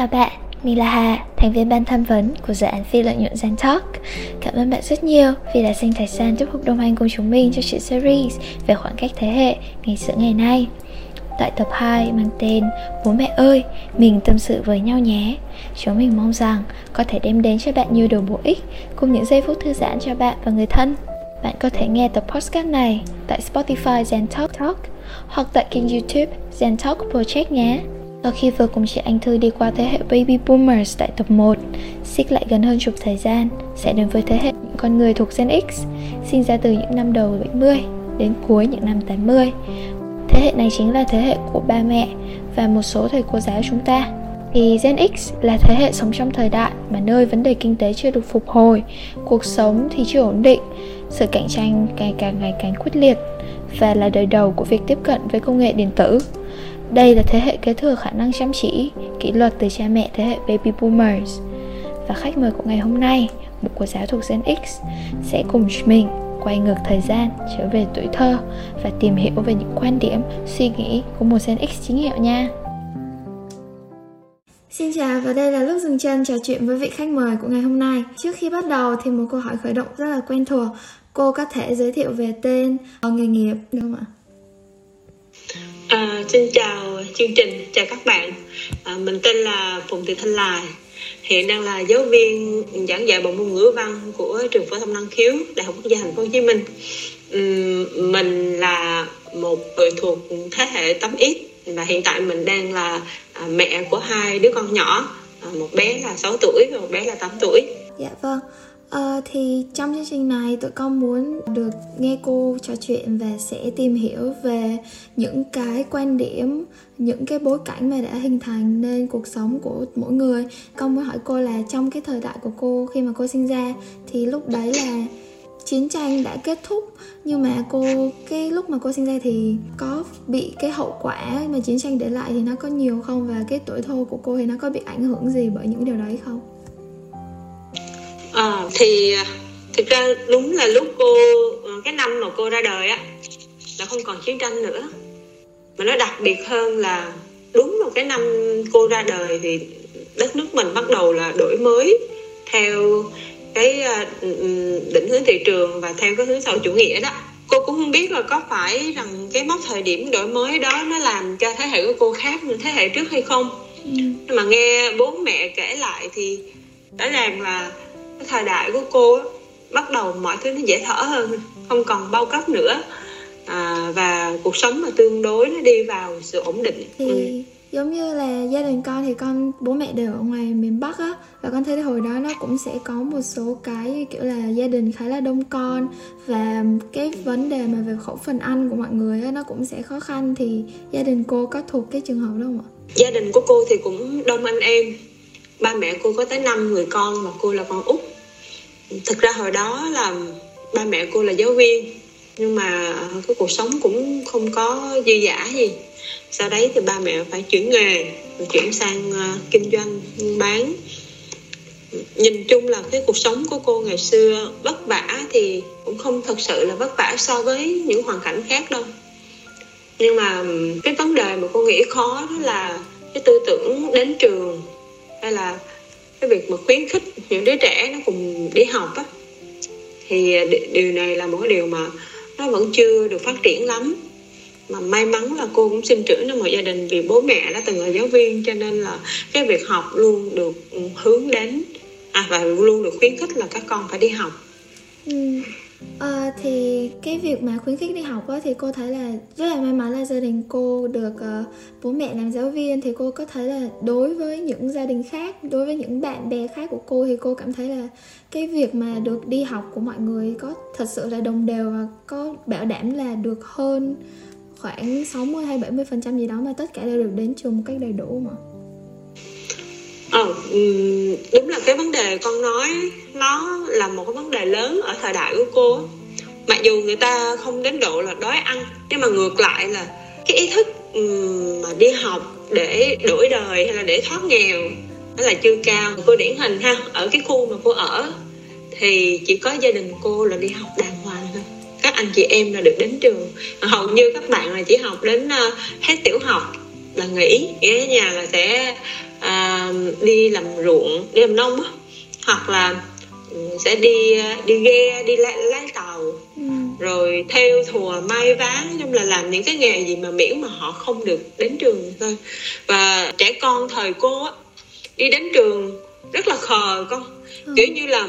Chào bạn, mình là Hà, thành viên ban tham vấn của dự án phi lợi nhuận Zen Talk. Cảm ơn bạn rất nhiều vì đã dành thời gian tiếp tục đồng hành cùng chúng mình cho chuyện series về khoảng cách thế hệ ngày xưa ngày nay. Tại tập 2 mang tên Bố mẹ ơi, mình tâm sự với nhau nhé. Chúng mình mong rằng có thể đem đến cho bạn nhiều điều bổ ích cùng những giây phút thư giãn cho bạn và người thân. Bạn có thể nghe tập podcast này tại Spotify Zen Talk Talk hoặc tại kênh YouTube Zen Talk Project nhé. Sau khi vừa cùng chị Anh Thư đi qua thế hệ Baby Boomers tại tập 1, xích lại gần hơn chục thời gian, sẽ đến với thế hệ những con người thuộc Gen X, sinh ra từ những năm đầu 70 đến cuối những năm 80. Thế hệ này chính là thế hệ của ba mẹ và một số thầy cô giáo chúng ta. Thì Gen X là thế hệ sống trong thời đại mà nơi vấn đề kinh tế chưa được phục hồi, cuộc sống thì chưa ổn định, sự cạnh tranh ngày càng ngày càng quyết liệt và là đời đầu của việc tiếp cận với công nghệ điện tử đây là thế hệ kế thừa khả năng chăm chỉ, kỷ luật từ cha mẹ thế hệ Baby Boomers. Và khách mời của ngày hôm nay, một cô giáo thuộc Gen X, sẽ cùng mình quay ngược thời gian trở về tuổi thơ và tìm hiểu về những quan điểm, suy nghĩ của một Gen X chính hiệu nha. Xin chào và đây là lúc dừng chân trò chuyện với vị khách mời của ngày hôm nay. Trước khi bắt đầu thì một câu hỏi khởi động rất là quen thuộc. Cô có thể giới thiệu về tên, nghề nghiệp được không ạ? À, xin chào chương trình, chào các bạn. À, mình tên là Phùng Thị Thanh Lài hiện đang là giáo viên giảng dạy bộ môn ngữ văn của trường phổ thông năng khiếu Đại học Quốc gia Thành phố Hồ Chí Minh. Uhm, mình là một người thuộc thế hệ 8X và hiện tại mình đang là à, mẹ của hai đứa con nhỏ, à, một bé là 6 tuổi và một bé là 8 tuổi. Dạ vâng. À, thì trong chương trình này tụi con muốn được nghe cô trò chuyện và sẽ tìm hiểu về những cái quan điểm những cái bối cảnh mà đã hình thành nên cuộc sống của mỗi người. Con muốn hỏi cô là trong cái thời đại của cô khi mà cô sinh ra thì lúc đấy là chiến tranh đã kết thúc nhưng mà cô cái lúc mà cô sinh ra thì có bị cái hậu quả mà chiến tranh để lại thì nó có nhiều không? Và cái tuổi thơ của cô thì nó có bị ảnh hưởng gì bởi những điều đấy không? À, thì thực ra đúng là lúc cô ờ, cái năm mà cô ra đời á là không còn chiến tranh nữa. Mà nó đặc biệt hơn là đúng vào cái năm cô ra đời thì đất nước mình bắt đầu là đổi mới theo cái ờ, định hướng thị trường và theo cái hướng xã chủ nghĩa đó. Cô cũng không biết là có phải rằng cái mốc thời điểm đổi mới đó nó làm cho thế hệ của cô khác như thế hệ trước hay không. Ừ. nhưng mà nghe bố mẹ kể lại thì rõ ràng là thời đại của cô bắt đầu mọi thứ nó dễ thở hơn không còn bao cấp nữa. À, và cuộc sống mà tương đối nó đi vào sự ổn định. Thì ừ. giống như là gia đình con thì con bố mẹ đều ở ngoài miền bắc á và con thấy hồi đó nó cũng sẽ có một số cái kiểu là gia đình khá là đông con. Và cái vấn đề mà về khẩu phần ăn của mọi người á, nó cũng sẽ khó khăn. Thì gia đình cô có thuộc cái trường hợp đó không ạ? Gia đình của cô thì cũng đông anh em ba mẹ cô có tới 5 người con và cô là con út. Thực ra hồi đó là ba mẹ cô là giáo viên nhưng mà cái cuộc sống cũng không có dư giả gì. Sau đấy thì ba mẹ phải chuyển nghề rồi chuyển sang uh, kinh doanh bán. Nhìn chung là cái cuộc sống của cô ngày xưa vất vả thì cũng không thật sự là vất vả so với những hoàn cảnh khác đâu. Nhưng mà cái vấn đề mà cô nghĩ khó đó là cái tư tưởng đến trường hay là cái việc mà khuyến khích những đứa trẻ nó cùng đi học á thì điều này là một cái điều mà nó vẫn chưa được phát triển lắm mà may mắn là cô cũng sinh trưởng trong một gia đình vì bố mẹ đã từng là giáo viên cho nên là cái việc học luôn được hướng đến à, và luôn được khuyến khích là các con phải đi học ừ. À, thì cái việc mà khuyến khích đi học á, thì cô thấy là rất là may mắn là gia đình cô được uh, bố mẹ làm giáo viên thì cô có thấy là đối với những gia đình khác đối với những bạn bè khác của cô thì cô cảm thấy là cái việc mà được đi học của mọi người có thật sự là đồng đều và có bảo đảm là được hơn khoảng 60 hay 70 phần trăm gì đó mà tất cả đều được đến trường một cách đầy đủ mà Ờ, đúng là cái vấn đề con nói nó là một cái vấn đề lớn ở thời đại của cô. Mặc dù người ta không đến độ là đói ăn nhưng mà ngược lại là cái ý thức mà đi học để đổi đời hay là để thoát nghèo nó là chưa cao. Cô điển hình ha ở cái khu mà cô ở thì chỉ có gia đình cô là đi học đàng hoàng thôi. Các anh chị em là được đến trường. Hầu như các bạn là chỉ học đến ờ, hết tiểu học là nghỉ. Nghĩa nhà là sẽ à, đi làm ruộng đi làm nông hoặc là sẽ đi đi ghe đi lái, lái tàu ừ. rồi theo thùa may ván chung là làm những cái nghề gì mà miễn mà họ không được đến trường thôi và trẻ con thời cô á đi đến trường rất là khờ con ừ. kiểu như là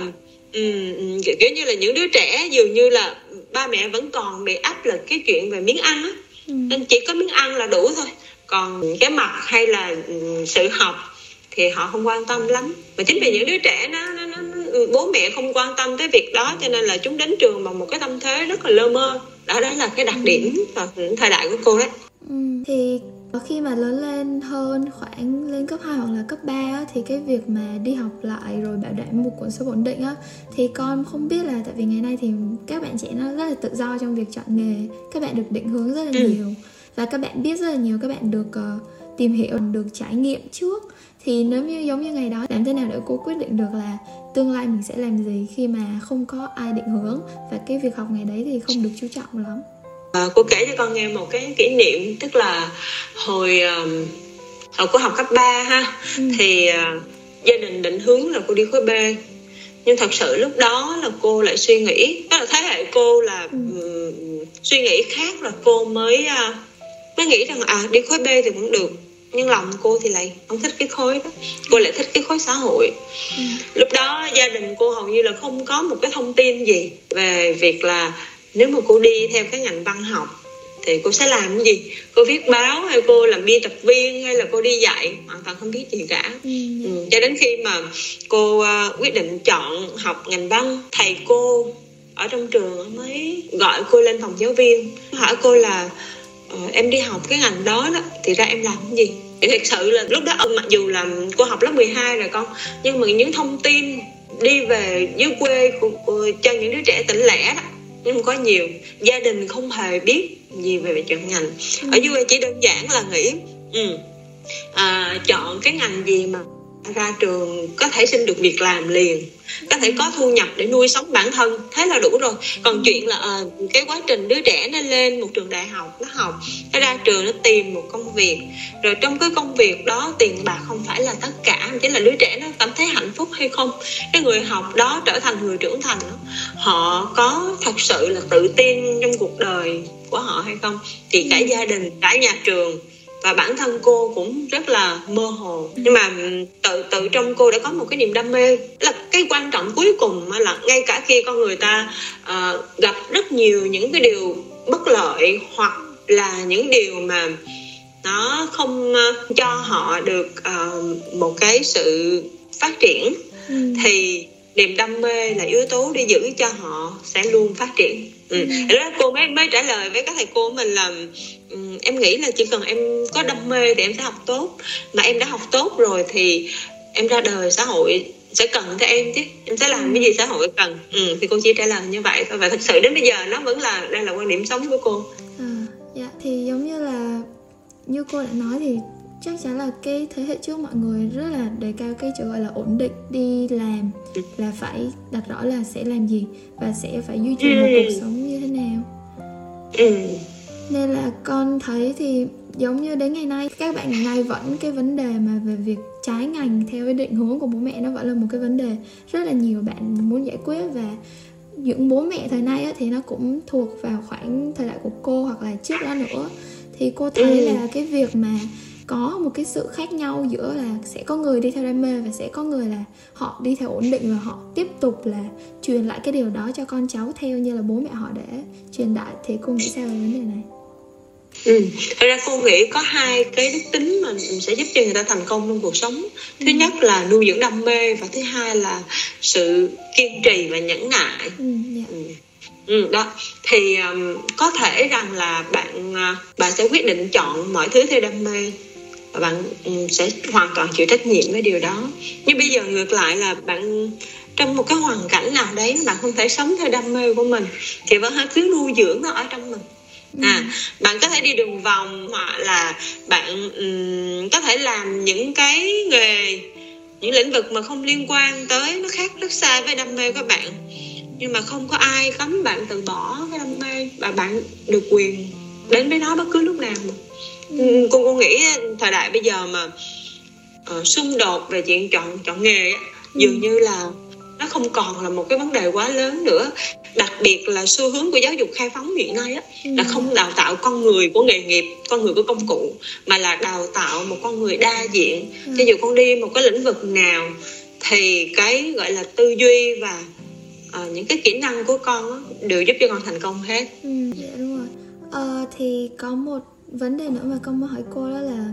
um, kiểu như là những đứa trẻ dường như là ba mẹ vẫn còn bị áp lực cái chuyện về miếng ăn á ừ. nên chỉ có miếng ăn là đủ thôi còn cái mặt hay là sự học thì họ không quan tâm lắm. Và chính vì những đứa trẻ nó, nó, nó bố mẹ không quan tâm tới việc đó cho nên là chúng đến trường bằng một cái tâm thế rất là lơ mơ. Đó đó là cái đặc điểm và thời đại của cô đấy. Ừ, thì khi mà lớn lên hơn khoảng lên cấp 2 hoặc là cấp 3 á, thì cái việc mà đi học lại rồi bảo đảm một cuộc sống ổn định á thì con không biết là tại vì ngày nay thì các bạn trẻ nó rất là tự do trong việc chọn nghề. Các bạn được định hướng rất là ừ. nhiều và các bạn biết rất là nhiều các bạn được uh, tìm hiểu được trải nghiệm trước thì nếu như giống như ngày đó làm thế nào để cô quyết định được là tương lai mình sẽ làm gì khi mà không có ai định hướng và cái việc học ngày đấy thì không được chú trọng lắm à, cô kể cho con nghe một cái kỷ niệm tức là hồi um, hồi cô học cấp 3 ha ừ. thì uh, gia đình định hướng là cô đi khối B nhưng thật sự lúc đó là cô lại suy nghĩ đó là thế hệ cô là ừ. um, suy nghĩ khác là cô mới uh, mới nghĩ rằng à đi khối B thì vẫn được nhưng lòng cô thì lại không thích cái khối đó cô lại thích cái khối xã hội ừ. lúc đó gia đình cô hầu như là không có một cái thông tin gì về việc là nếu mà cô đi theo cái ngành văn học thì cô sẽ làm cái gì cô viết báo hay cô làm biên tập viên hay là cô đi dạy hoàn toàn không biết gì cả ừ. Ừ. cho đến khi mà cô uh, quyết định chọn học ngành văn thầy cô ở trong trường mới gọi cô lên phòng giáo viên hỏi cô là em đi học cái ngành đó đó thì ra em làm cái gì? Thì thật sự là lúc đó mặc dù là cô học lớp 12 rồi con nhưng mà những thông tin đi về dưới quê của, của cho những đứa trẻ tỉnh lẻ đó nhưng mà có nhiều. Gia đình không hề biết gì về chọn ngành. Ở dưới quê chỉ đơn giản là nghĩ ừ, à, chọn cái ngành gì mà ra trường có thể xin được việc làm liền có thể có thu nhập để nuôi sống bản thân thế là đủ rồi. Còn chuyện là à, cái quá trình đứa trẻ nó lên một trường đại học nó học nó ra trường nó tìm một công việc rồi trong cái công việc đó tiền bạc không phải là tất cả chỉ là đứa trẻ nó cảm thấy hạnh phúc hay không cái người học đó trở thành người trưởng thành đó, họ có thật sự là tự tin trong cuộc đời của họ hay không? Thì cả gia đình cả nhà trường và bản thân cô cũng rất là mơ hồ. Nhưng mà tự tự trong cô đã có một cái niềm đam mê. Là cái quan trọng cuối cùng là ngay cả khi con người ta uh, gặp rất nhiều những cái điều bất lợi hoặc là những điều mà nó không uh, cho họ được uh, một cái sự phát triển ừ. thì niềm đam mê là yếu tố để giữ cho họ sẽ luôn phát triển ừ. đó cô mới mới trả lời với các thầy cô mình là um, em nghĩ là chỉ cần em có đam mê thì em sẽ học tốt. Mà em đã học tốt rồi thì em ra đời xã hội sẽ cần cho em chứ. Em sẽ làm cái gì xã hội cần. Ừ, thì cô chỉ trả lời như vậy thôi. Và thật sự đến bây giờ nó vẫn là đây là quan điểm sống của cô. À, dạ thì giống như là như cô đã nói thì chắc chắn là cái thế hệ trước mọi người rất là đề cao cái chữ gọi là ổn định đi làm là phải đặt rõ là sẽ làm gì và sẽ phải duy trì một cuộc ừ. sống như thế nào ừ. nên là con thấy thì giống như đến ngày nay các bạn ngày nay vẫn cái vấn đề mà về việc trái ngành theo cái định hướng của bố mẹ nó vẫn là một cái vấn đề rất là nhiều bạn muốn giải quyết và những bố mẹ thời nay á, thì nó cũng thuộc vào khoảng thời đại của cô hoặc là trước đó nữa thì cô thấy ừ. là cái việc mà có một cái sự khác nhau giữa là sẽ có người đi theo đam mê và sẽ có người là họ đi theo ổn định và họ tiếp tục là truyền lại cái điều đó cho con cháu theo như là bố mẹ họ để truyền đại thì cô nghĩ sao về vấn đề này Ừ. Thật ra cô nghĩ có hai cái đức tính mà sẽ giúp cho người ta thành công trong cuộc sống Thứ ừ. nhất là nuôi dưỡng đam mê Và thứ hai là sự kiên trì và nhẫn nại ừ, yeah. Dạ. ừ. Ừ, đó thì um, có thể rằng là bạn uh, bạn sẽ quyết định chọn mọi thứ theo đam mê và bạn ừ, sẽ hoàn toàn chịu trách nhiệm với điều đó. Nhưng bây giờ ngược lại là bạn trong một cái hoàn cảnh nào đấy bạn không thể sống theo đam mê của mình thì vẫn hãy cứ nuôi dưỡng nó ở trong mình. À ừ. bạn có thể đi đường vòng hoặc là bạn um, có thể làm những cái nghề những lĩnh vực mà không liên quan tới nó khác rất xa với đam mê của bạn. Nhưng mà không có ai cấm bạn từ bỏ cái đam mê và bạn được quyền đến với nó bất cứ lúc nào. Mà Ừ, cô cô nghĩ thời đại bây giờ mà uh, xung đột về chuyện chọn chọn nghề á, dường như là nó không còn là một cái vấn đề quá lớn nữa. Đặc biệt là xu hướng của giáo dục khai phóng hiện nay á, ừ. là không đào tạo con người của nghề nghiệp con người của công cụ mà là đào tạo một con người đa diện. Ừ. cho dù con đi một cái lĩnh vực nào thì cái gọi là tư duy và uh, những cái kỹ năng của con á, đều giúp cho con thành công hết. Ừ, dạ đúng ờ, thì có một vấn đề nữa mà con muốn hỏi cô đó là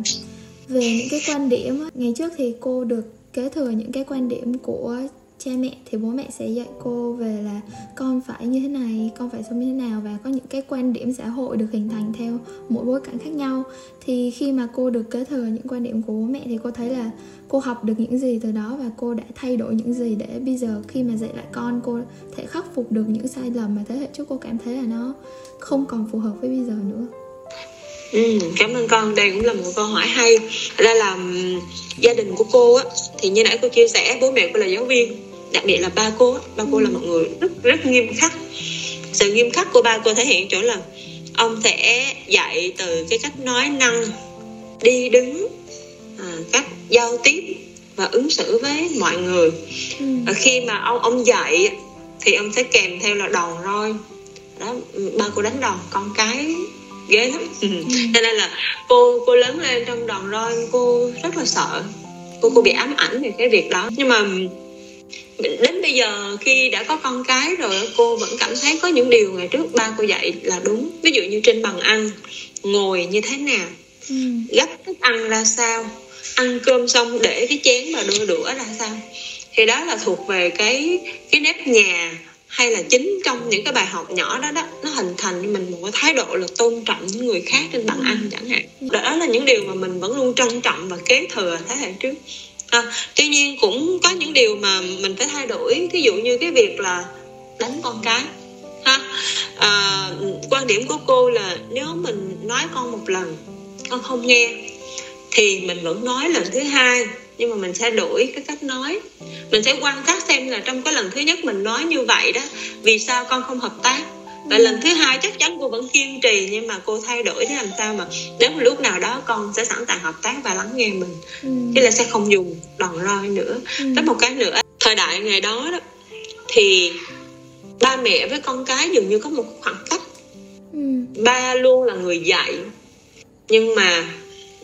về những cái quan điểm á. ngày trước thì cô được kế thừa những cái quan điểm của cha mẹ thì bố mẹ sẽ dạy cô về là con phải như thế này con phải sống như thế nào và có những cái quan điểm xã hội được hình thành theo mỗi bối cảnh khác nhau thì khi mà cô được kế thừa những quan điểm của bố mẹ thì cô thấy là cô học được những gì từ đó và cô đã thay đổi những gì để bây giờ khi mà dạy lại con cô thể khắc phục được những sai lầm mà thế hệ trước cô cảm thấy là nó không còn phù hợp với bây giờ nữa. Ừ, cảm ơn con. Đây cũng là một câu hỏi hay. Ra là gia đình của cô á thì như nãy cô chia sẻ bố mẹ cô là giáo viên đặc biệt là ba cô ba cô là một người rất rất nghiêm khắc. Sự nghiêm khắc của ba cô thể hiện chỗ là ông sẽ dạy từ cái cách nói năng đi đứng à, cách giao tiếp và ứng xử với mọi người ừ. và khi mà ông ông dạy thì ông sẽ kèm theo là đòn roi đó ba cô đánh đòn con cái ghê lắm ừ. cho nên là cô cô lớn lên trong đòn roi cô rất là sợ cô cô bị ám ảnh về cái việc đó nhưng mà đến bây giờ khi đã có con cái rồi cô vẫn cảm thấy có những điều ngày trước ba cô dạy là đúng ví dụ như trên bàn ăn ngồi như thế nào ừ. gấp thức ăn ra sao ăn cơm xong để cái chén và đôi đũa ra sao? Thì đó là thuộc về cái cái nếp nhà hay là chính trong những cái bài học nhỏ đó đó. Nó hình thành cho mình một cái thái độ là tôn trọng những người khác trên bàn ăn chẳng hạn. Đó là những điều mà mình vẫn luôn trân trọng và kế thừa thế hệ trước. À, tuy nhiên cũng có những điều mà mình phải thay đổi. Ví dụ như cái việc là đánh con cái ha. À, quan điểm của cô là nếu mình nói con một lần con không nghe thì mình vẫn nói lần thứ hai nhưng mà mình sẽ đổi cái cách nói mình sẽ quan sát xem là trong cái lần thứ nhất mình nói như vậy đó vì sao con không hợp tác và lần thứ hai chắc chắn cô vẫn kiên trì nhưng mà cô thay đổi thế làm sao mà đến một lúc nào đó con sẽ sẵn sàng hợp tác và lắng nghe mình ừ. chứ là sẽ không dùng đòn roi nữa ừ. với một cái nữa thời đại ngày đó đó thì ba mẹ với con cái dường như có một khoảng cách ừ. ba luôn là người dạy nhưng mà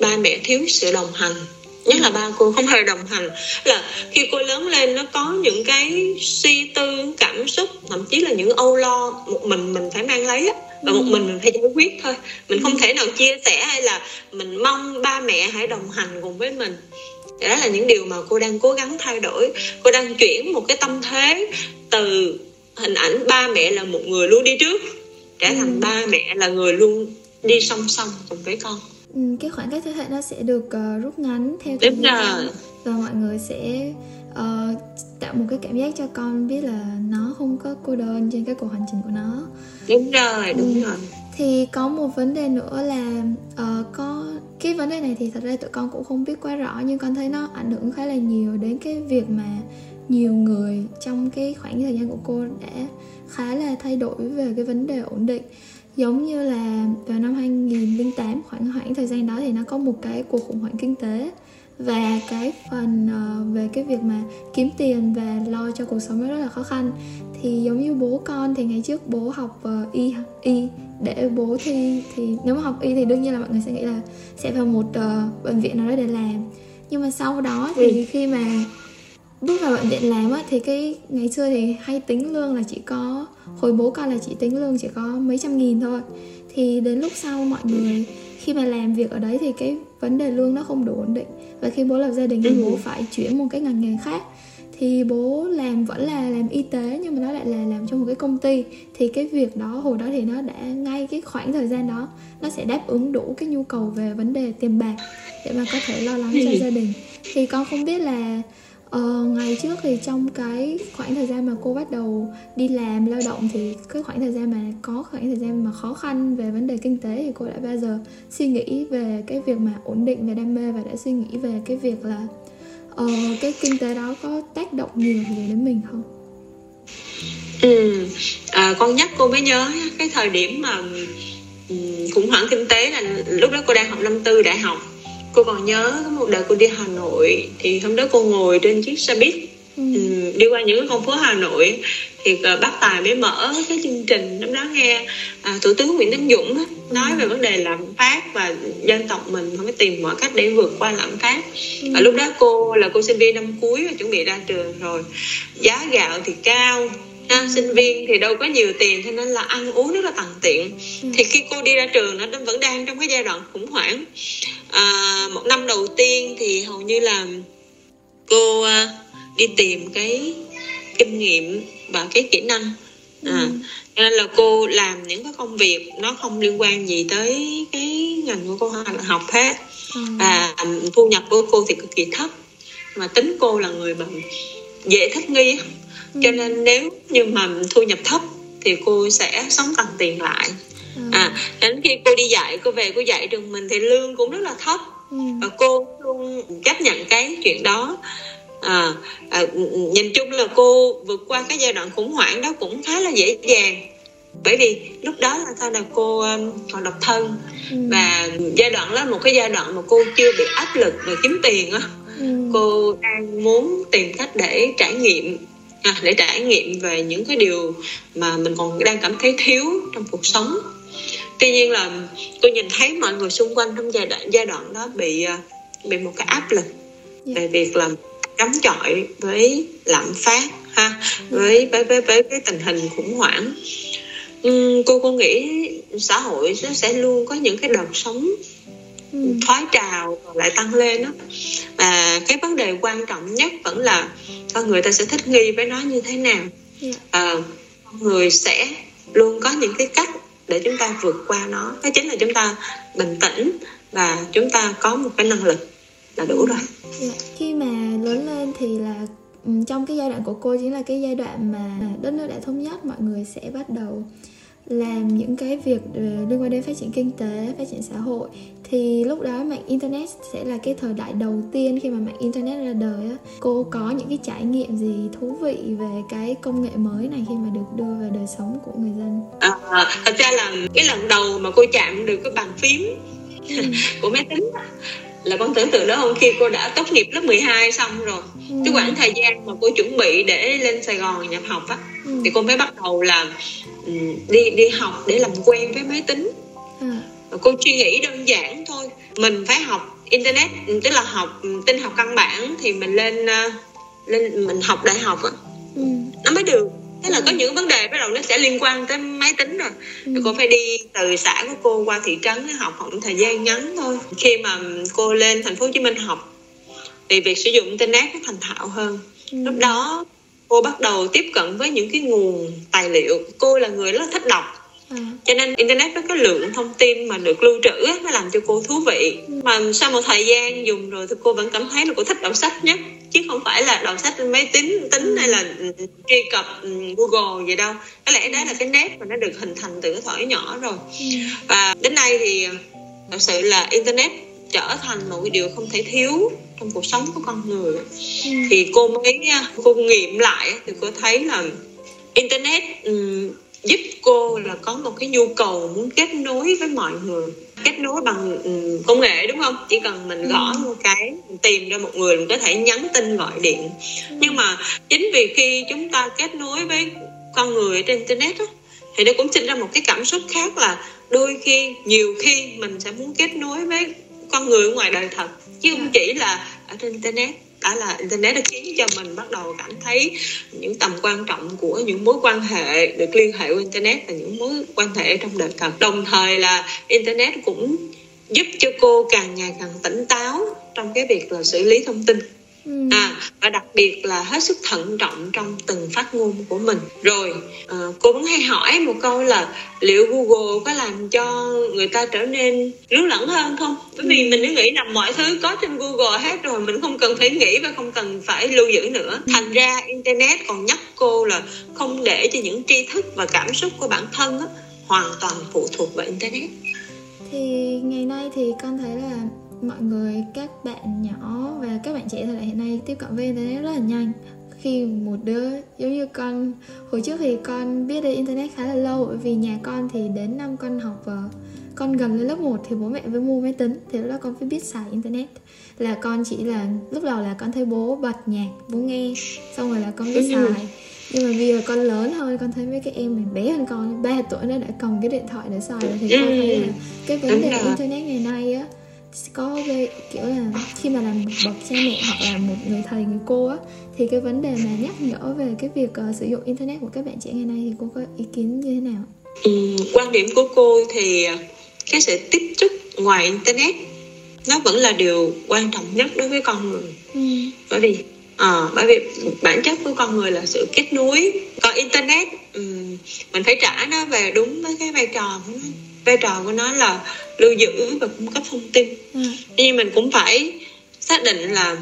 ba mẹ thiếu sự đồng hành. Nhất là ba cô không hề đồng hành. Là khi cô lớn lên nó có những cái suy tư cảm xúc thậm chí là những âu lo một mình mình phải mang lấy á. Và một ừ. mình mình phải giải quyết thôi. Mình không thể nào chia sẻ hay là mình mong ba mẹ hãy đồng hành cùng với mình. Thì đó là những điều mà cô đang cố gắng thay đổi. Cô đang chuyển một cái tâm thế từ hình ảnh ba mẹ là một người luôn đi trước trở thành ừ. ba mẹ là người luôn đi song song cùng với con. Ừ, cái khoảng cách thế hệ nó sẽ được uh, rút ngắn theo thời gian và mọi người sẽ uh, tạo một cái cảm giác cho con biết là nó không có cô đơn trên cái cuộc hành trình của nó đúng rồi đúng ừ. rồi thì có một vấn đề nữa là uh, có cái vấn đề này thì thật ra tụi con cũng không biết quá rõ nhưng con thấy nó ảnh hưởng khá là nhiều đến cái việc mà nhiều người trong cái khoảng thời gian của cô đã khá là thay đổi về cái vấn đề ổn định giống như là vào năm 2008 khoảng khoảng thời gian đó thì nó có một cái cuộc khủng hoảng kinh tế và cái phần uh, về cái việc mà kiếm tiền và lo cho cuộc sống rất là khó khăn. Thì giống như bố con thì ngày trước bố học uh, y y để bố thi thì nếu mà học y thì đương nhiên là mọi người sẽ nghĩ là sẽ vào một uh, bệnh viện nào đó để làm. Nhưng mà sau đó thì khi mà bước vào bệnh viện làm á thì cái ngày xưa thì hay tính lương là chỉ có hồi bố con là chỉ tính lương chỉ có mấy trăm nghìn thôi. Thì đến lúc sau mọi người khi mà làm việc ở đấy thì cái vấn đề lương nó không đủ ổn định. Và khi bố lập gia đình thì bố ừ. phải chuyển một cái ngành nghề khác. Thì bố làm vẫn là làm y tế nhưng mà nó lại là làm trong một cái công ty. Thì cái việc đó hồi đó thì nó đã ngay cái khoảng thời gian đó nó sẽ đáp ứng đủ cái nhu cầu về vấn đề tiền bạc để mà có thể lo lắng cho ừ. gia đình. Thì con không biết là Ờ, ngày trước thì trong cái khoảng thời gian mà cô bắt đầu đi làm lao động thì cái khoảng thời gian mà có khoảng thời gian mà khó khăn về vấn đề kinh tế thì cô đã bao giờ suy nghĩ về cái việc mà ổn định và đam mê và đã suy nghĩ về cái việc là ờ, cái kinh tế đó có tác động nhiều gì đến mình không? Ừ, à, con nhắc cô mới nhớ cái thời điểm mà ừ, khủng hoảng kinh tế là lúc đó cô đang học năm tư đại học cô còn nhớ có một đợt cô đi Hà Nội thì hôm đó cô ngồi trên chiếc xe buýt ừ. đi qua những con phố Hà Nội thì uh, bác tài mới mở cái chương trình lúc đó nghe uh, thủ tướng Nguyễn Tấn Dũng đó, nói về vấn đề lạm phát và dân tộc mình phải tìm mọi cách để vượt qua lạm phát ừ. ở lúc đó cô là cô sinh viên năm cuối và chuẩn bị ra trường rồi giá gạo thì cao ha, sinh viên thì đâu có nhiều tiền cho nên là ăn uống rất là tằn tiện ừ. thì khi cô đi ra trường nó vẫn đang trong cái giai đoạn khủng hoảng à, một năm đầu tiên thì hầu như là cô à, đi tìm cái kinh nghiệm và cái kỹ năng à, ừ. cho nên là cô làm những cái công việc nó không liên quan gì tới cái ngành của cô học hết ừ. và thu nhập của cô thì cực kỳ thấp mà tính cô là người mà dễ thích nghi cho nên nếu như mà thu nhập thấp thì cô sẽ sống tầng tiền lại ừ. à đến khi cô đi dạy cô về cô dạy trường mình thì lương cũng rất là thấp ừ. và cô luôn chấp nhận cái chuyện đó à, à, nhìn chung là cô vượt qua cái giai đoạn khủng hoảng đó cũng khá là dễ dàng bởi vì lúc đó là sao là cô um, còn độc thân ừ. và giai đoạn đó một cái giai đoạn mà cô chưa bị áp lực về kiếm tiền á ừ. cô đang muốn tìm cách để trải nghiệm à, để trải nghiệm về những cái điều mà mình còn đang cảm thấy thiếu trong cuộc sống tuy nhiên là tôi nhìn thấy mọi người xung quanh trong giai đoạn giai đoạn đó bị à, bị một cái áp lực. Dạ. về việc là chống chọi với lạm phát ha với với với với cái tình hình khủng hoảng uhm, cô cô nghĩ xã hội nó sẽ luôn có những cái đợt sống thoái trào lại tăng lên đó và cái vấn đề quan trọng nhất vẫn là con người ta sẽ thích nghi với nó như thế nào. À, con người sẽ luôn có những cái cách để chúng ta vượt qua nó. Đó chính là chúng ta bình tĩnh và chúng ta có một cái năng lực là đủ rồi. Dạ, khi mà lớn lên thì là trong cái giai đoạn của cô chính là cái giai đoạn mà đất nước đã thống nhất mọi người sẽ bắt đầu làm những cái việc ờ, liên quan đến phát triển kinh tế phát triển xã hội thì lúc đó mạng internet sẽ là cái thời đại đầu tiên khi mà mạng internet ra đời á cô có những cái trải nghiệm gì thú vị về cái công nghệ mới này khi mà được đưa vào đời sống của người dân à, thật ra là cái lần đầu mà cô chạm được cái bàn phím ừ. của máy tính là con tưởng tượng đó không khi cô đã tốt nghiệp lớp 12 xong rồi ừ. cái khoảng thời gian mà cô chuẩn bị để lên Sài Gòn nhập học á ừ. thì cô mới bắt đầu là đi đi học để làm quen với máy tính ừ. cô suy nghĩ đơn giản thôi mình phải học internet tức là học tin học căn bản thì mình lên ờ, lên mình học đại học á ừ. nó mới được thế là có ừ. những vấn đề bắt đầu nó sẽ liên quan tới máy tính rồi ừ. cô phải đi từ xã của cô qua thị trấn học học thời gian ngắn thôi khi mà cô lên thành phố hồ chí minh học thì việc sử dụng internet nó thành thạo hơn ừ. lúc đó cô bắt đầu tiếp cận với những cái nguồn tài liệu. Cô là người rất thích đọc. À. cho nên internet với cái lượng thông tin mà được lưu trữ nó làm cho cô thú vị. Mà sau một thời gian dùng rồi thì cô vẫn cảm thấy là cô thích đọc sách nhất. Chứ không phải là đọc sách trên máy tính tính hay là truy cập google gì đâu. Có lẽ đó là cái nét mà nó được hình thành từ cái thời nhỏ rồi. Và đến nay thì thật sự là internet trở thành một cái điều không thể thiếu trong cuộc sống của con người. Ừ. thì cô mới cô nghiệm lại thì cô thấy là internet um, giúp cô là có một cái nhu cầu muốn kết nối với mọi người. Kết nối bằng um, công nghệ đúng không? Chỉ cần mình gõ ừ. một cái tìm ra một người mình có thể nhắn tin gọi điện. Nhưng mà chính vì khi chúng ta kết nối với con người trên internet đó, thì nó cũng sinh ra một cái cảm xúc khác là đôi khi nhiều khi mình sẽ muốn kết nối với con người ngoài đời thật. Chứ không chỉ là ở trên internet. Đã là internet đã khiến cho mình bắt đầu cảm thấy những tầm quan trọng của những mối quan hệ được liên hệ qua internet và những mối quan hệ trong đời thật. Đồng thời là internet cũng giúp cho cô càng ngày càng tỉnh táo trong cái việc là xử lý thông tin Ừ. à và đặc biệt là hết sức thận trọng trong từng phát ngôn của mình rồi à, cô vẫn hay hỏi một câu là liệu google có làm cho người ta trở nên lú lẫn hơn không bởi vì ừ. mình cứ nghĩ là mọi thứ có trên google hết rồi mình không cần phải nghĩ và không cần phải lưu giữ nữa ừ. thành ra internet còn nhắc cô là không để cho những tri thức và cảm xúc của bản thân á, hoàn toàn phụ thuộc vào internet thì ngày nay thì con thấy là mọi người các bạn nhỏ và các bạn trẻ thời đại hiện nay tiếp cận với internet rất là nhanh. Khi một đứa giống như con hồi trước thì con biết đến internet khá là lâu bởi vì nhà con thì đến năm con học vào con gần lên lớp 1 thì bố mẹ mới mua máy tính thì lúc đó con phải biết xài internet. Là con chỉ là lúc đầu là con thấy bố bật nhạc bố nghe xong rồi là con biết xài. Nhưng mà bây giờ con lớn hơn con thấy mấy cái em mình bé hơn con 3 tuổi nó đã cầm cái điện thoại để xài rồi thì con thấy là cái vấn đề internet ngày á có về kiểu là khi mà làm một bậc cha mẹ hoặc là một người thầy người cô á thì cái vấn đề mà nhắc nhở về cái việc ờ, sử dụng internet của các bạn trẻ ngày nay thì cô có ý kiến như thế nào? Ừm, quan điểm của cô thì à, cái sự tiếp xúc ngoài internet nó vẫn là điều quan trọng nhất đối với con người. Ừ. bởi vì ờ, bởi vì bản chất của con người là sự kết nối. Còn internet ừm, mình phải trả nó về đúng với cái vai trò của nó vai trò của nó là lưu giữ và cung cấp thông tin. Tuy nhiên mình cũng phải xác định là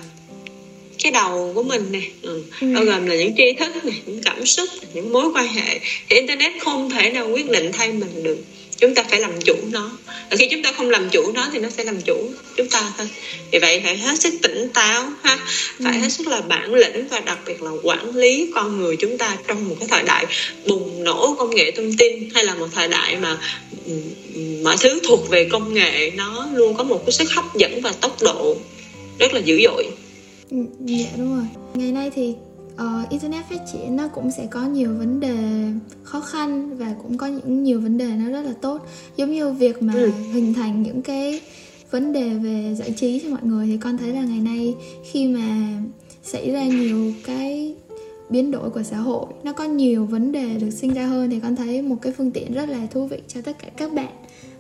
cái đầu của mình nè ừ, Ừ. bao gồm là những tri thức này những cảm xúc những mối quan hệ thì internet không thể nào quyết định thay mình được chúng ta phải làm chủ nó. Và khi chúng ta không làm chủ nó thì nó sẽ làm chủ chúng ta thôi. Vì vậy phải hết sức tỉnh táo ha. Phải Ừ. hết sức là bản lĩnh và đặc biệt là quản lý con người chúng ta trong một cái thời đại bùng nổ công nghệ thông tin hay là một thời đại mà mọi thứ thuộc về công nghệ, nó luôn có một cái sức hấp dẫn và tốc độ rất là dữ dội. Ừ, dạ đúng rồi. Ngày nay thì ờ, internet phát triển nó cũng sẽ có nhiều vấn đề khó khăn và cũng có những nhiều vấn đề nó rất là tốt giống như việc mà Ừ. hình thành những cái vấn đề về giải trí cho mọi người thì con thấy là ngày nay khi mà xảy ra nhiều cái biến đổi của xã hội nó có nhiều vấn đề được sinh ra hơn thì con thấy một cái phương tiện rất là thú vị cho tất cả các bạn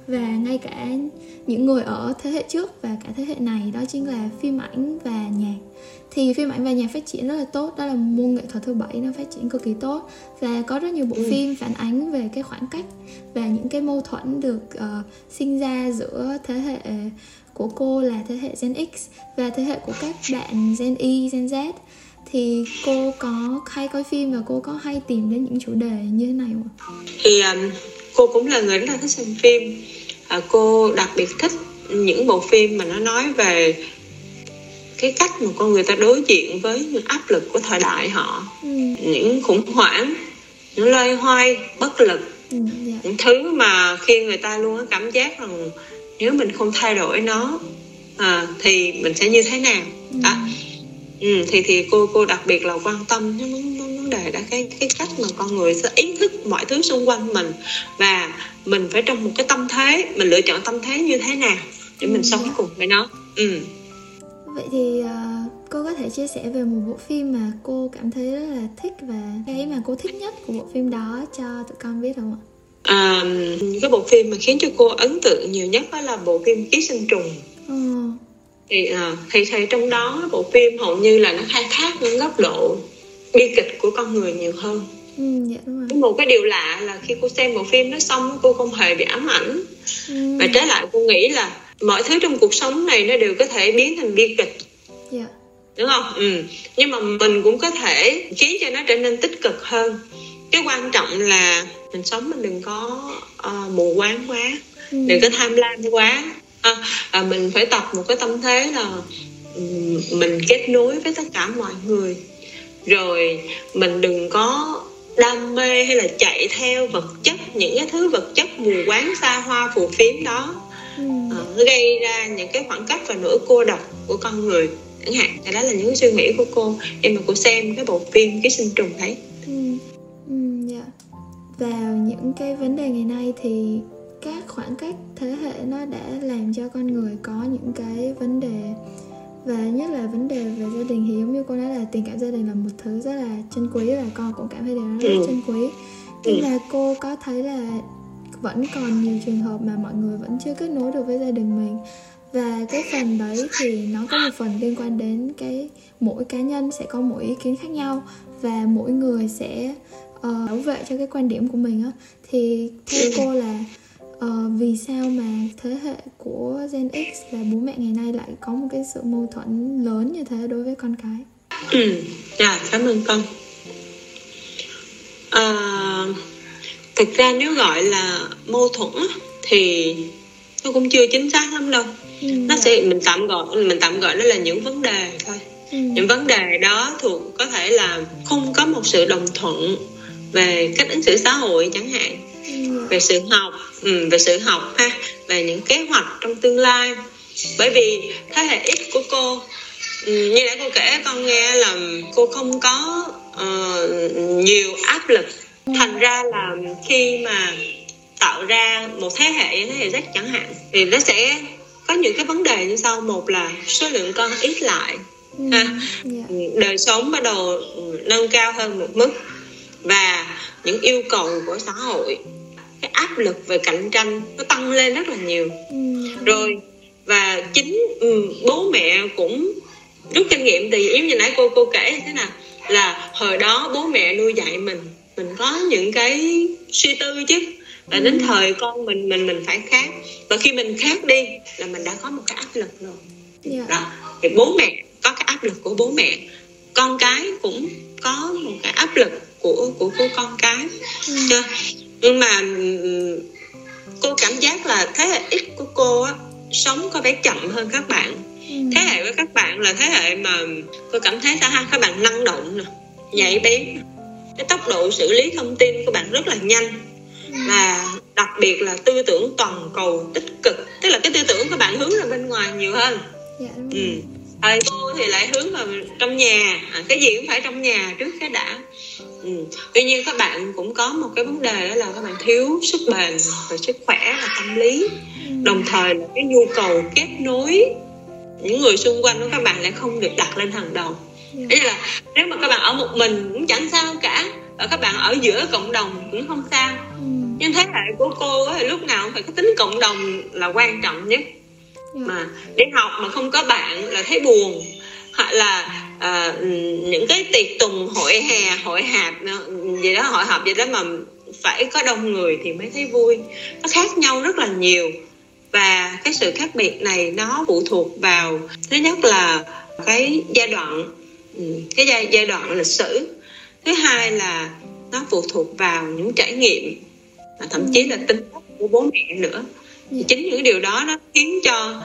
và ngay cả những người ở thế hệ trước và cả thế hệ này đó chính là phim ảnh và nhạc thì phim ảnh và nhạc phát triển rất là tốt đó là môn nghệ thuật thứ bảy nó phát triển cực kỳ tốt và có rất nhiều bộ Ừ. phim phản ánh về cái khoảng cách và những cái mâu thuẫn được ờ, sinh ra giữa thế hệ của cô là thế hệ Gen X và thế hệ của các bạn Gen Y, Gen Z thì cô có hay coi phim và cô có hay tìm đến những chủ đề như thế này không? thì um, cô cũng là người rất là thích xem phim à, cô đặc biệt thích những bộ phim mà nó nói về cái cách mà con người ta đối diện với những áp lực của thời đại họ Ừ, những khủng hoảng những loay hoay bất lực ừ, dạ. những thứ mà khi người ta luôn có cảm giác rằng nếu mình không thay đổi nó à, thì mình sẽ như thế nào Ừ. đó ừ, thì thì cô cô đặc biệt là quan tâm đến vấn vấn đề đó cái cái cách mà con người sẽ ý thức mọi thứ xung quanh mình và mình phải trong một cái tâm thế mình lựa chọn tâm thế như thế nào để mình Ừ. sống cùng với nó ừ. Vậy thì ờ, cô có thể chia sẻ về một bộ phim mà cô cảm thấy rất là thích và cái mà cô thích nhất của bộ phim đó cho tụi con biết không ạ? à, cái bộ phim mà khiến cho cô ấn tượng nhiều nhất đó là bộ phim ký sinh trùng. Ờ, thì à, thì thì trong đó bộ phim hầu như là nó khai thác những góc độ bi kịch của con người nhiều hơn. Ừ, dạ đúng rồi. Một cái điều lạ là khi cô xem bộ phim nó xong cô không hề bị ám ảnh. Ừ, và trái lại cô nghĩ là mọi thứ trong cuộc sống này nó đều có thể biến thành bi kịch. Dạ. đúng không? Ừ. nhưng mà mình cũng có thể khiến cho nó trở nên tích cực hơn. Cái quan trọng là mình sống mình đừng có uh, mù quáng quá Ừ, đừng có tham lam quá. À, à, mình phải tập một cái tâm thế là ừm, mình kết nối với tất cả mọi người. Rồi mình đừng có đam mê hay là chạy theo vật chất những cái thứ vật chất mù quáng xa hoa phù phiếm đó ừ, Ờ, gây ra những cái khoảng cách và nỗi cô độc của con người chẳng hạn thì đó là những cái suy nghĩ của cô khi mà cô xem cái bộ phim ký sinh trùng đấy ừ, ừ, dạ. Vào những cái vấn đề ngày nay thì các khoảng cách thế hệ nó đã làm cho con người có những cái vấn đề và nhất là vấn đề về gia đình thì giống như cô nói là tình cảm gia đình là một thứ rất là chân quý và con cũng cảm thấy điều đó rất Ừ. chân quý nhưng Ừ. mà cô có thấy là vẫn còn nhiều trường hợp mà mọi người vẫn chưa kết nối được với gia đình mình. Và cái phần đấy thì nó có một phần liên quan đến cái mỗi cá nhân sẽ có mỗi ý kiến khác nhau và mỗi người sẽ uh, bảo vệ cho cái quan điểm của mình á. Thì theo cô là uh, vì sao mà thế hệ của Gen X là bố mẹ ngày nay lại có một cái sự mâu thuẫn lớn như thế đối với con cái? Ừ dạ cảm ơn con. Uh, thực ra nếu gọi là mâu thuẫn thì nó cũng chưa chính xác lắm đâu. Ừ, nó sẽ mình tạm gọi mình tạm gọi nó là những vấn đề thôi. Ừ, những vấn đề đó thuộc có thể là không có một sự đồng thuận về cách ứng xử xã hội chẳng hạn. Ừ, về sự học ừ, về sự học ha về những kế hoạch trong tương lai. Bởi vì thế hệ X của cô ừ, như đã cô kể con nghe là cô không có uh, nhiều áp lực thành ra là khi mà tạo ra một thế hệ thế hệ Z chẳng hạn thì nó sẽ có những cái vấn đề như sau. Một là số lượng con ít lại ừ, ha. Ừ, đời sống bắt đầu nâng cao hơn một mức và những yêu cầu của xã hội cái áp lực về cạnh tranh nó tăng lên rất là nhiều. Ừ. rồi và chính ừ, bố mẹ cũng rút kinh nghiệm. Từ giống như nãy cô cô kể thế nào là hồi đó bố mẹ nuôi dạy mình mình có những cái suy tư chứ và đến ừ. thời con mình mình mình phải khác và khi mình khác đi là mình đã có một cái áp lực rồi yeah. Dạ. đó thì bố mẹ có cái áp lực của bố mẹ con cái cũng có một cái áp lực của của của con cái ừ. nhưng mà cô cảm giác là thế hệ x của cô á sống có vẻ chậm hơn các bạn ừ. thế hệ với các bạn là thế hệ mà tôi cảm thấy ta các bạn năng động nè nhạy bén cái tốc độ xử lý thông tin của bạn rất là nhanh ừ. và đặc biệt là tư tưởng toàn cầu tích cực tức là cái tư tưởng của bạn hướng ra bên ngoài nhiều hơn dạ, ừ. thầy cô thì lại hướng vào trong nhà à, cái gì cũng phải trong nhà trước cái đã ừ. tuy nhiên các bạn cũng có một cái vấn đề đó là các bạn thiếu sức bền và sức khỏe và tâm lý ừ. đồng thời là cái nhu cầu kết nối những người xung quanh của các bạn lại không được đặt lên hàng đầu yeah. Dạ. là nếu mà các bạn ở một mình cũng chẳng sao cả và các bạn ở giữa cộng đồng cũng không sao ừ. nhưng thế hệ của cô ấy, lúc nào phải có tính cộng đồng là quan trọng nhất yeah. Dạ. mà đi học mà không có bạn là thấy buồn hoặc là à, những cái tiệc tùng hội hè hội hạp gì đó hội họp gì đó mà phải có đông người thì mới thấy vui nó khác nhau rất là nhiều và cái sự khác biệt này nó phụ thuộc vào thứ nhất là cái giai đoạn ừ, cái giai, giai đoạn lịch sử. Thứ hai là nó phụ thuộc vào những trải nghiệm và thậm chí là tính cách của bố mẹ nữa. Thì chính những điều đó nó khiến cho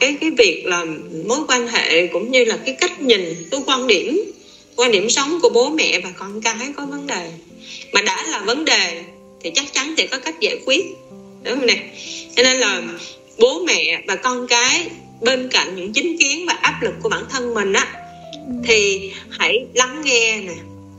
cái cái việc là mối quan hệ cũng như là cái cách nhìn cái quan điểm quan điểm sống của bố mẹ và con cái có vấn đề. Mà đã là vấn đề thì chắc chắn sẽ có cách giải quyết. Đúng không nè? Cho nên là bố mẹ và con cái bên cạnh những chính kiến và áp lực của bản thân mình á thì hãy lắng nghe nè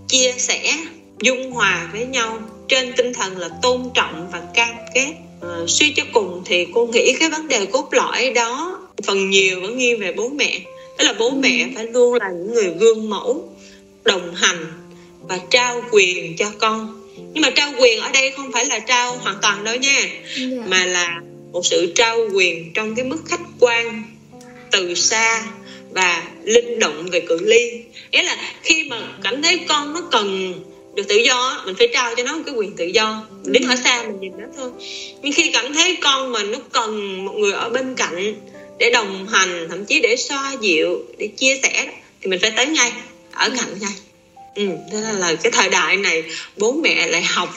chia sẻ dung hòa với nhau trên tinh thần là tôn trọng và cam kết à, suy cho cùng thì cô nghĩ cái vấn đề cốt lõi đó phần nhiều vẫn nghiêng về bố mẹ tức là bố mẹ phải luôn là những người gương mẫu đồng hành và trao quyền cho con nhưng mà trao quyền ở đây không phải là trao hoàn toàn đâu nha yeah. Dạ. mà là một sự trao quyền trong cái mức khách quan từ xa và linh động về cự ly. Nghĩa là khi mà cảm thấy con nó cần được tự do mình phải trao cho nó một cái quyền tự do. Mình đứng ở xa mình nhìn nó thôi. Nhưng khi cảm thấy con mình nó cần một người ở bên cạnh để đồng hành thậm chí để xoa dịu để chia sẻ thì mình phải tới ngay ở cạnh ngay. Ừ, thế là, là cái thời đại này bố mẹ lại học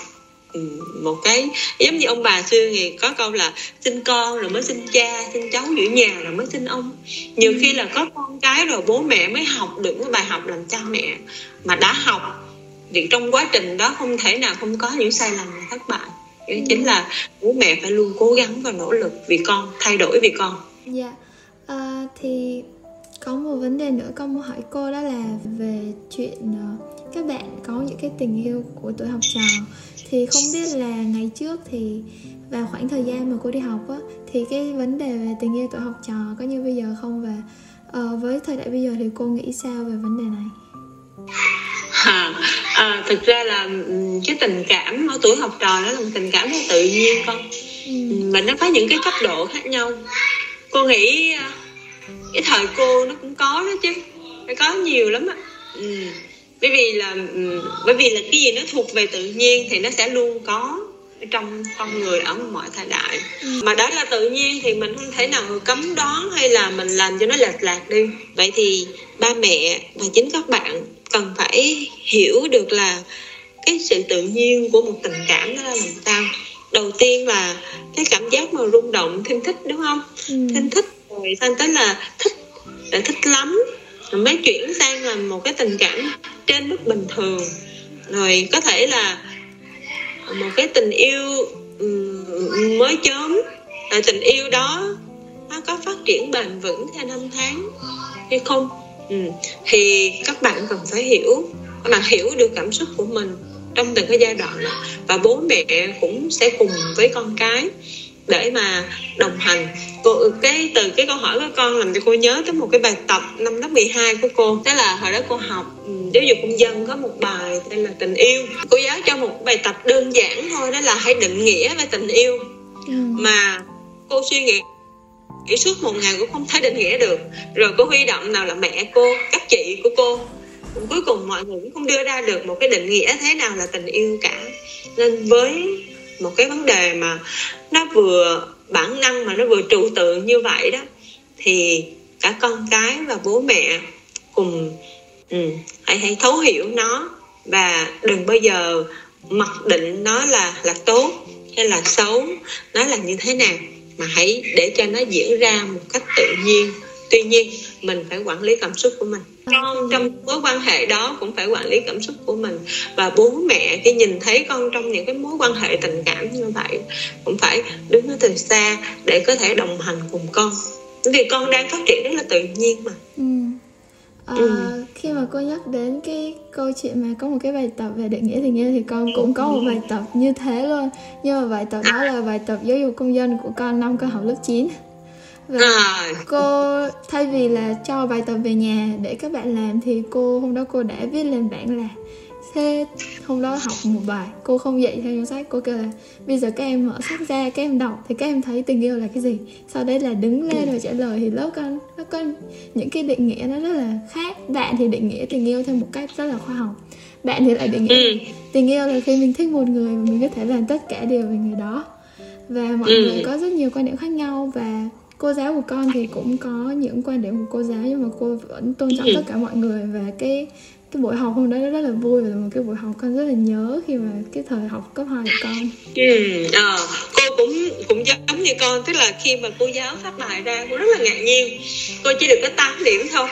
Ừ, một cái giống như ông bà xưa thì có câu là sinh con rồi mới sinh cha sinh cháu giữ nhà rồi mới sinh ông. Nhiều khi là có con cái rồi bố mẹ mới học được cái bài học làm cha mẹ mà đã học thì trong quá trình đó không thể nào không có những sai lầm và thất bại. Đó chính là bố mẹ phải luôn cố gắng và nỗ lực vì con thay đổi vì con. Dạ yeah. à, thì có một vấn đề nữa con muốn hỏi cô đó là về chuyện ờ, các bạn có những cái tình yêu của tuổi học trò thì không biết là ngày trước thì vào khoảng thời gian mà cô đi học á thì cái vấn đề về tình yêu tuổi học trò có như bây giờ không? Và uh, với thời đại bây giờ thì cô nghĩ sao về vấn đề này? À, à, thực ra là cái tình cảm ở tuổi học trò đó là một tình cảm rất tự nhiên con. Ừ. mà nó có những cái cấp độ khác nhau. Cô nghĩ à, cái thời cô nó cũng có đó chứ phải có nhiều lắm á ừ. Bởi vì là ừ, bởi vì là cái gì nó thuộc về tự nhiên thì nó sẽ luôn có trong con người ở mọi thời đại. Ừ. mà đó là tự nhiên thì mình không thể nào cấm đoán hay là mình làm cho nó lệch lạc đi. Vậy thì ba mẹ và chính các bạn cần phải hiểu được là cái sự tự nhiên của một tình cảm đó là làm sao. Đầu tiên là cái cảm giác mà rung động thêm thích đúng không? Ừ. thêm thích rồi sang tới là thích là thích lắm. Rồi mới chuyển sang là một cái tình cảm trên mức bình thường rồi có thể là một cái tình yêu ừ, mới chớm là tình yêu đó nó có phát triển bền vững theo năm tháng hay không ừ. thì các bạn cần phải hiểu, các bạn hiểu được cảm xúc của mình trong từng cái giai đoạn đó. và bố mẹ cũng sẽ cùng với con cái để mà đồng hành. Cô cái từ cái câu hỏi của con làm cho cô nhớ tới một cái bài tập năm lớp 12 của cô. Đó là hồi đó cô học ừ, giáo dục công dân có một bài tên là tình yêu. Cô giáo cho một bài tập đơn giản thôi đó là hãy định nghĩa về tình yêu. Ừ. mà cô suy nghĩ nghĩ suốt một ngày cũng không thể định nghĩa được. Rồi cô huy động nào là mẹ cô các chị của cô. Cuối cùng mọi người cũng không đưa ra được một cái định nghĩa thế nào là tình yêu cả. Nên với một cái vấn đề mà nó vừa bản năng mà nó vừa trụ tượng như vậy đó thì cả con cái và bố mẹ cùng ừ, hãy hãy thấu hiểu nó và đừng bao giờ mặc định nó là là tốt hay là xấu nó là như thế nào mà hãy để cho nó diễn ra một cách tự nhiên. Tuy nhiên mình phải quản lý cảm xúc của mình con trong mối quan hệ đó cũng phải quản lý cảm xúc của mình. Và bố mẹ khi nhìn thấy con trong những cái mối quan hệ tình cảm như vậy cũng phải đứng ở từ xa để có thể đồng hành cùng con. Vì con đang phát triển rất là tự nhiên mà. Ừ. À, ừ. khi mà cô nhắc đến cái câu chuyện mà có một cái bài tập về định nghĩa tình yêu thì con cũng có một bài tập như thế luôn. Nhưng mà bài tập đó là bài tập giáo dục công dân của con năm con học lớp 9 và à. cô thay vì là cho bài tập về nhà để các bạn làm thì cô hôm đó cô đã viết lên bảng là thế hôm đó học một bài cô không dạy theo trong sách cô kêu là bây giờ các em mở sách ra các em đọc thì các em thấy tình yêu là cái gì sau đấy là đứng lên và trả lời thì lớp con nó có những cái định nghĩa nó rất là khác bạn thì định nghĩa tình yêu theo một cách rất là khoa học bạn thì lại định nghĩa ừ. tình yêu là khi mình thích một người mà mình có thể làm tất cả điều về người đó và mọi ừ. người có rất nhiều quan điểm khác nhau và cô giáo của con thì cũng có những quan điểm của cô giáo nhưng mà cô vẫn tôn trọng ừ. tất cả mọi người và cái cái buổi học. Hôm đó rất là vui và là một cái buổi học con rất là nhớ khi mà cái thời học cấp hai của con. Ừ à, cô cũng cũng giống như con tức là khi mà cô giáo phát bài ra cô rất là ngạc nhiên. Cô chỉ được có 8 điểm thôi.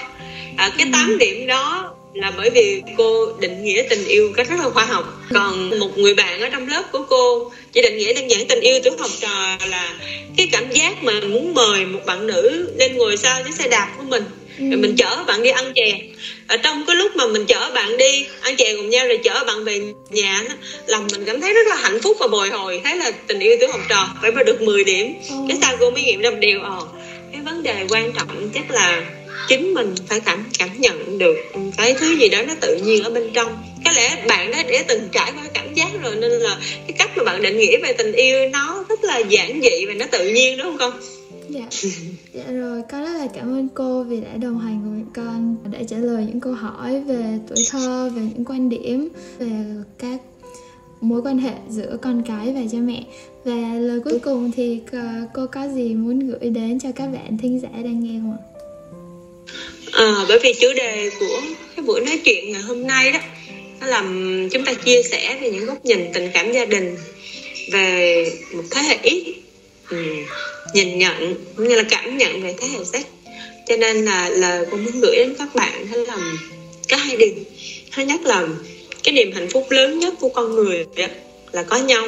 À, cái 8 điểm đó là bởi vì cô định nghĩa tình yêu cách rất là khoa học. Còn một người bạn ở trong lớp của cô chỉ định nghĩa đơn giản tình yêu tuổi học trò là cái cảm giác mà muốn mời một bạn nữ lên ngồi sau chiếc xe đạp của mình. Rồi mình chở bạn đi ăn chè. Ở trong cái lúc mà mình chở bạn đi ăn chè cùng nhau rồi chở bạn về nhà lòng mình cảm thấy rất là hạnh phúc và bồi hồi thấy là tình yêu tuổi học trò phải mà được 10 điểm. Cái sao cô mới nghiệm ra một điều ờ cái vấn đề quan trọng chắc là chính mình phải cảm cảm nhận được cái thứ gì đó nó tự nhiên ở bên trong. Có lẽ bạn đã để từng trải qua cảm giác rồi, nên là cái cách mà bạn định nghĩa về tình yêu nó rất là giản dị và nó tự nhiên, đúng không con? Dạ. Dạ rồi, con rất là cảm ơn cô vì đã đồng hành cùng con để trả lời những câu hỏi về tuổi thơ, về những quan điểm, về các mối quan hệ giữa con cái và cha mẹ. Và lời cuối cùng thì ờ, cô có gì muốn gửi đến cho các bạn thính giả đang nghe không ạ? À, bởi vì chủ đề của cái buổi nói chuyện ngày hôm nay đó nó làm chúng ta chia sẻ về những góc nhìn tình cảm gia đình về một thế hệ ít um, nhìn nhận cũng như là cảm nhận về thế hệ Z. Cho nên là lời con muốn gửi đến các bạn đó là có hai điều. Thứ nhất là cái niềm hạnh phúc lớn nhất của con người là có nhau.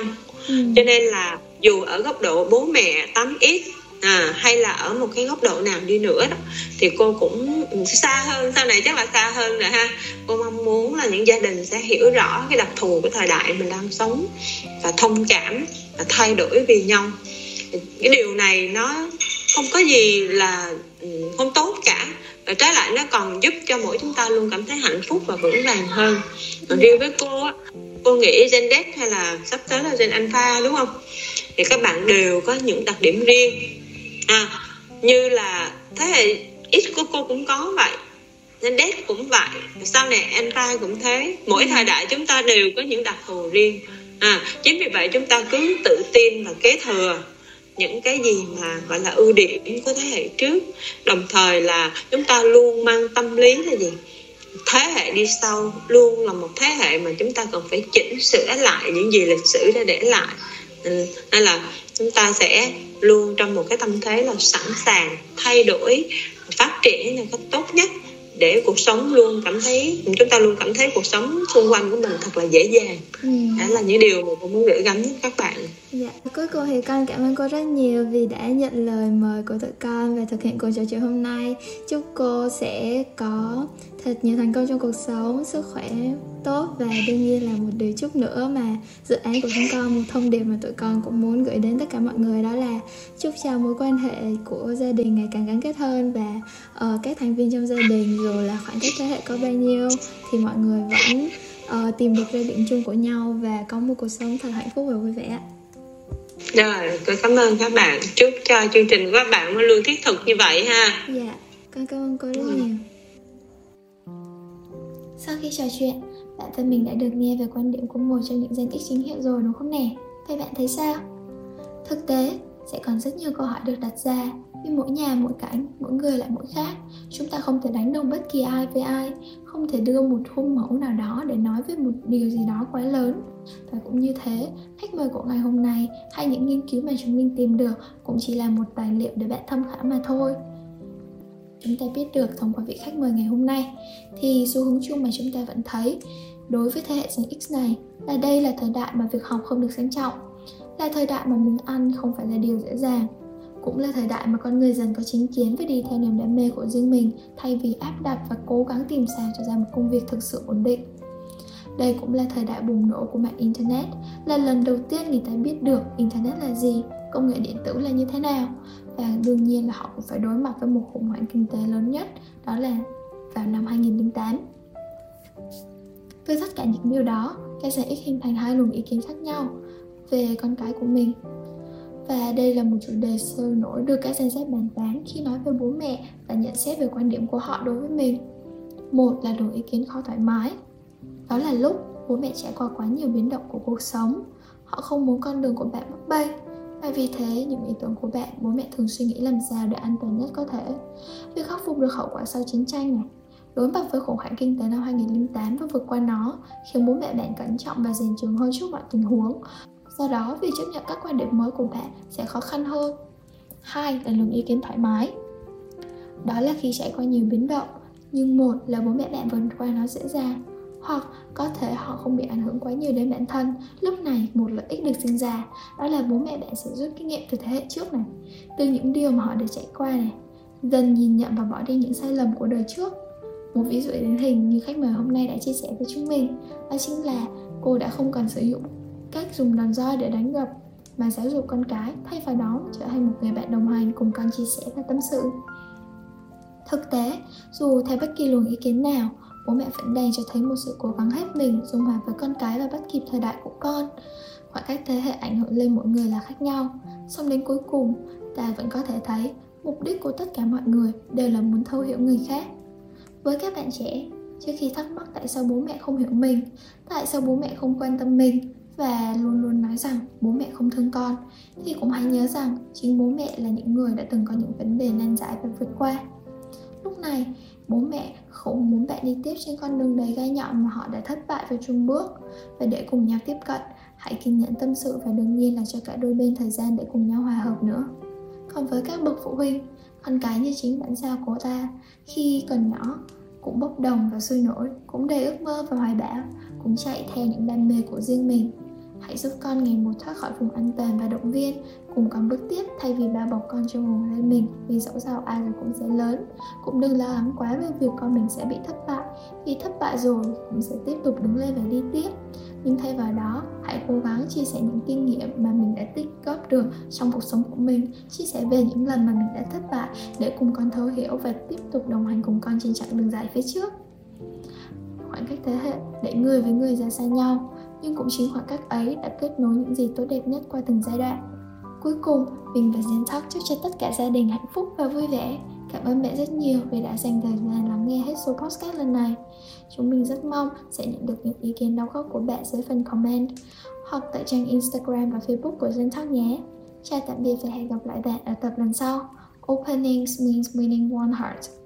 Ừ. cho nên là dù ở góc độ bố mẹ tắm ít à, hay là ở một cái góc độ nào đi nữa đó thì cô cũng xa hơn sau này chắc là xa hơn rồi ha. Cô mong muốn là những gia đình sẽ hiểu rõ cái đặc thù của thời đại mình đang sống và thông cảm và thay đổi vì nhau. Cái điều này nó không có gì là ừ, không tốt cả. Và trái lại nó còn giúp cho mỗi chúng ta luôn cảm thấy hạnh phúc và vững vàng hơn. Còn riêng với cô á cô nghĩ gen Z hay là sắp tới là gen alpha đúng không? Thì các bạn đều có những đặc điểm riêng à, như là thế hệ x của cô cũng có vậy nên đét cũng vậy. Sau này alpha cũng thế. Mỗi thời đại chúng ta đều có những đặc thù riêng. À chính vì vậy chúng ta cứ tự tin và kế thừa những cái gì mà gọi là ưu điểm của thế hệ trước. Đồng thời là chúng ta luôn mang tâm lý là gì? Thế hệ đi sau luôn là một thế hệ mà chúng ta cần phải chỉnh sửa lại những gì lịch sử đã để lại nên là chúng ta sẽ luôn trong một cái tâm thế là sẵn sàng thay đổi phát triển một cách tốt nhất để cuộc sống luôn cảm thấy chúng ta luôn cảm thấy cuộc sống xung quanh của mình thật là dễ dàng ừ. đó là những điều mà tôi muốn gửi gắm các bạn dạ cuối cùng thì con cảm ơn cô rất nhiều vì đã nhận lời mời của tụi con và thực hiện cuộc trò chuyện hôm nay. Chúc cô sẽ có thật nhiều thành công trong cuộc sống sức khỏe tốt và đương nhiên là một điều chúc nữa mà dự án của chúng con một thông điệp mà tụi con cũng muốn gửi đến tất cả mọi người đó là chúc cho mối quan hệ của gia đình ngày càng gắn kết hơn và uh, các thành viên trong gia đình dù là khoảng cách thế hệ có bao nhiêu thì mọi người vẫn uh, tìm được ra điểm chung của nhau và có một cuộc sống thật hạnh phúc và vui vẻ rồi tôi cảm ơn các bạn. Chúc cho chương trình của các bạn luôn thiết thực như vậy ha. Dạ con cảm ơn cô rất ừ. nhiều. Sau khi trò chuyện bản thân mình đã được nghe về quan điểm của một trong những gen X chính hiệu rồi đúng không nè? Vậy bạn thấy sao? Thực tế sẽ còn rất nhiều câu hỏi được đặt ra. Vì mỗi nhà mỗi cảnh mỗi người lại mỗi khác. Chúng ta không thể đánh đồng bất kỳ ai với ai. Không thể đưa một khuôn mẫu nào đó để nói về một điều gì đó quá lớn. Và cũng như thế khách mời của ngày hôm nay hay những nghiên cứu mà chúng mình tìm được cũng chỉ là một tài liệu để bạn tham khảo mà thôi. Chúng ta biết được thông qua vị khách mời ngày hôm nay thì xu hướng chung mà chúng ta vẫn thấy đối với thế hệ Gen X này là đây là thời đại mà việc học không được xem trọng, là thời đại mà miếng ăn không phải là điều dễ dàng, cũng là thời đại mà con người dần có chính kiến và đi theo niềm đam mê của riêng mình thay vì áp đặt và cố gắng tìm sao cho ra một công việc thực sự ổn định đây cũng là thời đại bùng nổ của mạng internet, là lần đầu tiên người ta biết được internet là gì, công nghệ điện tử là như thế nào. Và đương nhiên là họ cũng phải đối mặt với một khủng hoảng kinh tế lớn nhất, đó là vào năm 2008 với tất cả những điều đó, các giải X hình thành hai luồng ý kiến khác nhau về con cái của mình. Và đây là một chủ đề sôi nổi được các Gen Z bàn tán khi nói về bố mẹ và nhận xét về quan điểm của họ đối với mình. Một là luồng ý kiến khó thoải mái đó là lúc bố mẹ trải qua quá nhiều biến động của cuộc sống. Họ không muốn con đường của bạn bấp bênh, và vì thế những ý tưởng của bạn bố mẹ thường suy nghĩ làm sao để an toàn nhất có thể. Việc khắc phục được hậu quả sau chiến tranh này đối mặt với khủng hoảng kinh tế năm 2008 và vượt qua nó khiến bố mẹ bạn cẩn trọng và dành trường hơn trước mọi tình huống. Do đó việc chấp nhận các quan điểm mới của bạn sẽ khó khăn hơn. Hai là luồng ý kiến thoải mái. Đó là khi trải qua nhiều biến động nhưng một là bố mẹ bạn vượt qua nó dễ dàng hoặc có thể họ không bị ảnh hưởng quá nhiều đến bản thân. Lúc này, một lợi ích được sinh ra, đó là bố mẹ bạn sẽ rút kinh nghiệm từ thế hệ trước này. Từ những điều mà họ đã trải qua này, dần nhìn nhận và bỏ đi những sai lầm của đời trước. Một ví dụ điển hình như khách mời hôm nay đã chia sẻ với chúng mình, đó chính là cô đã không còn sử dụng cách dùng đòn roi để đánh gập, mà giáo dục con cái thay vào đó trở thành một người bạn đồng hành cùng con chia sẻ và tâm sự. Thực tế, dù theo bất kỳ luồng ý kiến nào bố mẹ vẫn đang cho thấy một sự cố gắng hết mình, dung hòa với con cái và bắt kịp thời đại của con. Khoảng cách thế hệ ảnh hưởng lên mỗi người là khác nhau. Song đến cuối cùng, ta vẫn có thể thấy mục đích của tất cả mọi người đều là muốn thấu hiểu người khác. Với các bạn trẻ, trước khi thắc mắc tại sao bố mẹ không hiểu mình, tại sao bố mẹ không quan tâm mình và luôn luôn nói rằng bố mẹ không thương con, thì cũng hãy nhớ rằng chính bố mẹ là những người đã từng có những vấn đề nan giải và vượt qua. Lúc này bố mẹ không muốn bạn đi tiếp trên con đường đầy gai nhọn mà họ đã thất bại và chung bước và để cùng nhau tiếp cận, hãy kiên nhẫn tâm sự và đương nhiên là cho cả đôi bên thời gian để cùng nhau hòa hợp nữa. Còn với các bậc phụ huynh, con cái như chính bản sao của ta, khi còn nhỏ, cũng bốc đồng và sôi nổi, cũng đầy ước mơ và hoài bão, cũng chạy theo những đam mê của riêng mình hãy giúp con ngày một thoát khỏi vùng an toàn và động viên. Cùng con bước tiếp, thay vì bao bọc con trong vùng lên mình, vì dẫu sao ai rồi cũng sẽ lớn. Cũng đừng lo lắng quá về việc con mình sẽ bị thất bại. Vì thất bại rồi, cũng sẽ tiếp tục đứng lên và đi tiếp. Nhưng thay vào đó, hãy cố gắng chia sẻ những kinh nghiệm mà mình đã tích góp được trong cuộc sống của mình. Chia sẻ về những lần mà mình đã thất bại để cùng con thấu hiểu và tiếp tục đồng hành cùng con trên chặng đường dài phía trước. Khoảng cách thế hệ để người với người ra xa nhau nhưng cũng chính khoảng cách ấy đã kết nối những gì tốt đẹp nhất qua từng giai đoạn cuối cùng, mình và Zen Talk chúc cho tất cả gia đình hạnh phúc và vui vẻ Cảm ơn bạn rất nhiều vì đã dành thời gian lắng nghe hết số podcast lần này. Chúng mình rất mong sẽ nhận được những ý kiến đóng góp của bạn dưới phần comment hoặc tại trang Instagram và Facebook của Dân Talk nhé. Chào tạm biệt và hẹn gặp lại bạn ở tập lần sau. Openings means winning one heart.